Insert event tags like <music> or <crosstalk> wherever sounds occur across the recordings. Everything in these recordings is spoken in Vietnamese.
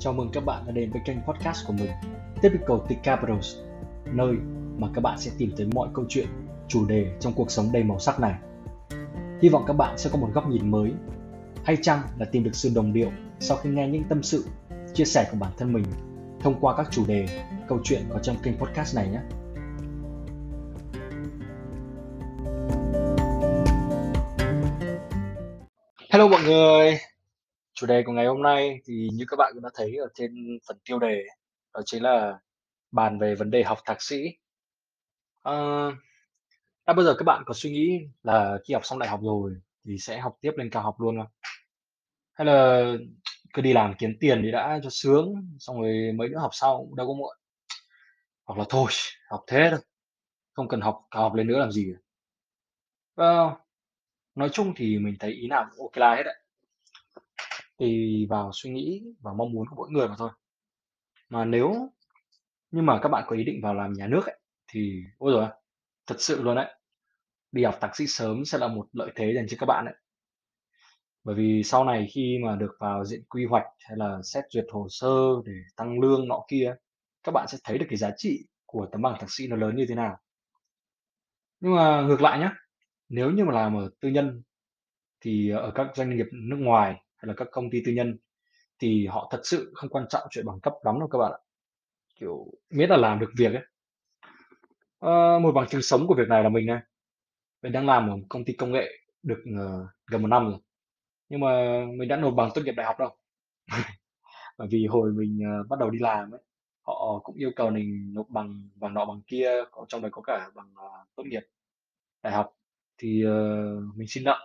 Chào mừng các bạn đã đến với kênh podcast của mình Typical T Capitals Nơi mà các bạn sẽ tìm thấy mọi câu chuyện, chủ đề trong cuộc sống đầy màu sắc này. Hy vọng các bạn sẽ có một góc nhìn mới Hay chăng là tìm được sự đồng điệu sau khi nghe những tâm sự, chia sẻ của bản thân mình Thông qua các chủ đề, câu chuyện có trong kênh podcast này nhé. Hello mọi người, chủ đề của ngày hôm nay thì như các bạn cũng đã thấy ở trên phần tiêu đề đó chính là bàn về vấn đề học thạc sĩ. à, đã bao giờ các bạn có suy nghĩ là khi học xong đại học rồi thì sẽ học tiếp lên cao học luôn không? Hay là cứ đi làm kiếm tiền thì đã cho sướng, xong rồi mấy nữa học sau cũng đâu có muộn. Hoặc là thôi, học thế thôi, không cần học cao học lên nữa làm gì. à, nói chung thì mình thấy ý nào cũng ok là hết đấy tùy vào suy nghĩ và mong muốn của mỗi người mà thôi. Mà nếu nhưng mà các bạn có ý định vào làm nhà nước ấy, thì ôi rồi, thật sự luôn đấy, đi học thạc sĩ sớm sẽ là một lợi thế dành cho các bạn đấy. Bởi vì sau này khi mà được vào diện quy hoạch hay là xét duyệt hồ sơ để tăng lương nọ kia, các bạn sẽ thấy được cái giá trị của tấm bằng thạc sĩ nó lớn như thế nào. Nhưng mà ngược lại nhá, nếu như mà làm ở tư nhân thì ở các doanh nghiệp nước ngoài hay là các công ty tư nhân thì họ thật sự không quan trọng chuyện bằng cấp lắm đâu các bạn ạ. Kiểu miễn là làm được việc ấy. Ờ, một bằng chứng sống của việc này là mình này. Mình đang làm ở một công ty công nghệ được ờ, gần một năm rồi. Nhưng mà mình đã nộp bằng tốt nghiệp đại học đâu. <laughs> Bởi vì hồi mình ờ, bắt đầu đi làm ấy, họ cũng yêu cầu mình nộp bằng bằng nọ bằng kia, có trong đấy có cả bằng ờ, tốt nghiệp đại học. Thì ờ, mình xin nợ.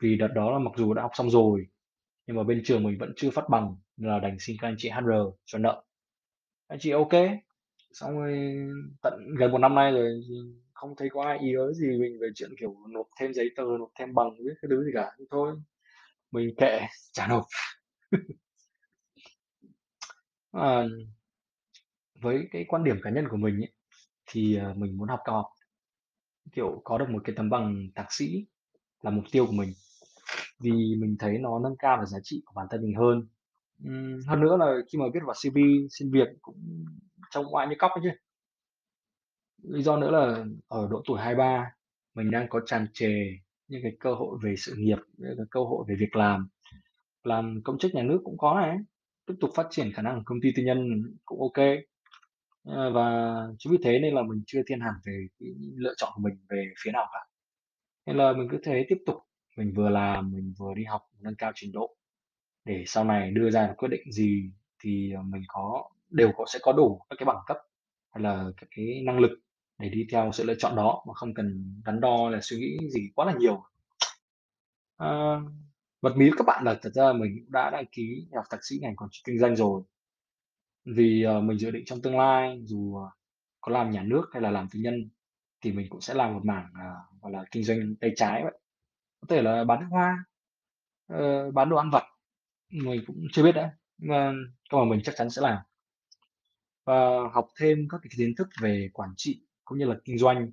Vì đợt đó là mặc dù đã học xong rồi nhưng mà bên trường mình vẫn chưa phát bằng nên là đành xin các anh chị HR cho nợ. Anh chị ok? Xong rồi tận gần một năm nay rồi không thấy có ai ý ới gì mình về chuyện kiểu nộp thêm giấy tờ nộp thêm bằng biết cái thứ gì cả. Thì thôi mình kệ trả nộp. À, <laughs> với cái quan điểm cá nhân của mình ấy, thì ờ, mình muốn học cao học. Kiểu có được một cái tấm bằng thạc sĩ là mục tiêu của mình vì mình thấy nó nâng cao được giá trị của bản thân mình hơn Ừm, hơn nữa là khi mà viết vào CV xin việc cũng trông ngoại như cóc ấy chứ. Lý do nữa là ở độ tuổi 23 mình đang có tràn trề những cái cơ hội về sự nghiệp, những cái cơ hội về việc làm. Làm công chức nhà nước cũng có này, tiếp tục phát triển khả năng ở công ty tư nhân cũng ok. Ờ, và chính vì thế nên là mình chưa thiên hẳn về cái lựa chọn của mình về phía nào cả. Nên là mình cứ thế tiếp tục, mình vừa làm, mình vừa đi học nâng cao trình độ. Để sau này đưa ra được quyết định gì thì, ờ, mình có đều có sẽ có đủ các cái bằng cấp hay là các cái năng lực để đi theo sự lựa chọn đó, mà không cần đắn đo là suy nghĩ gì quá là nhiều. à, bật mí các bạn là thật ra mình cũng đã đăng ký học thạc sĩ ngành quản trị kinh doanh rồi. Vì, ờ, mình dự định trong tương lai dù, có làm nhà nước hay là làm tư nhân thì mình cũng sẽ làm một mảng, uh, gọi là, kinh doanh tay trái vậy. Có thể là bán nước hoa, ờ, bán đồ ăn vặt. Mình cũng chưa biết đã, nhưng mà mà mình chắc chắn sẽ làm. Và học thêm các cái kiến thức về quản trị cũng như là kinh doanh,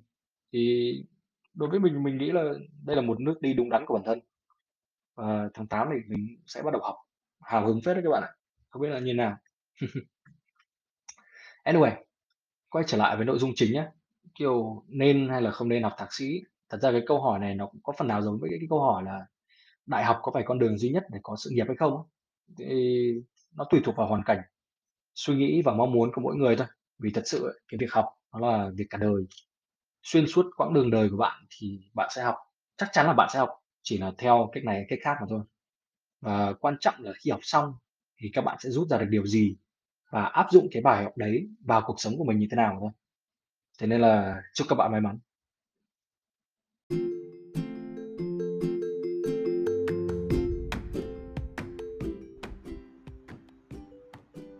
thì đối với mình, mình nghĩ là đây là một nước đi đúng đắn của bản thân. Và tháng 8 này mình sẽ bắt đầu học, hào hứng phết đấy các bạn ạ, không biết là như nào. <laughs> Anyway, quay trở lại với nội dung chính nhé, kiểu nên hay là không nên học thạc sĩ. Thật ra cái câu hỏi này nó cũng có phần nào giống với cái cái câu hỏi là đại học có phải con đường duy nhất để có sự nghiệp hay không á? Thì nó tùy thuộc vào hoàn cảnh, suy nghĩ và mong muốn của mỗi người thôi. Vì thật sự ấy, cái việc học nó là việc cả đời. Xuyên suốt quãng đường đời của bạn thì bạn sẽ học, chắc chắn là bạn sẽ học, chỉ là theo cách này cách khác mà thôi. Và quan trọng là khi học xong thì các bạn sẽ rút ra được điều gì và áp dụng cái bài học đấy vào cuộc sống của mình như thế nào thôi. Thế nên là chúc các bạn may mắn.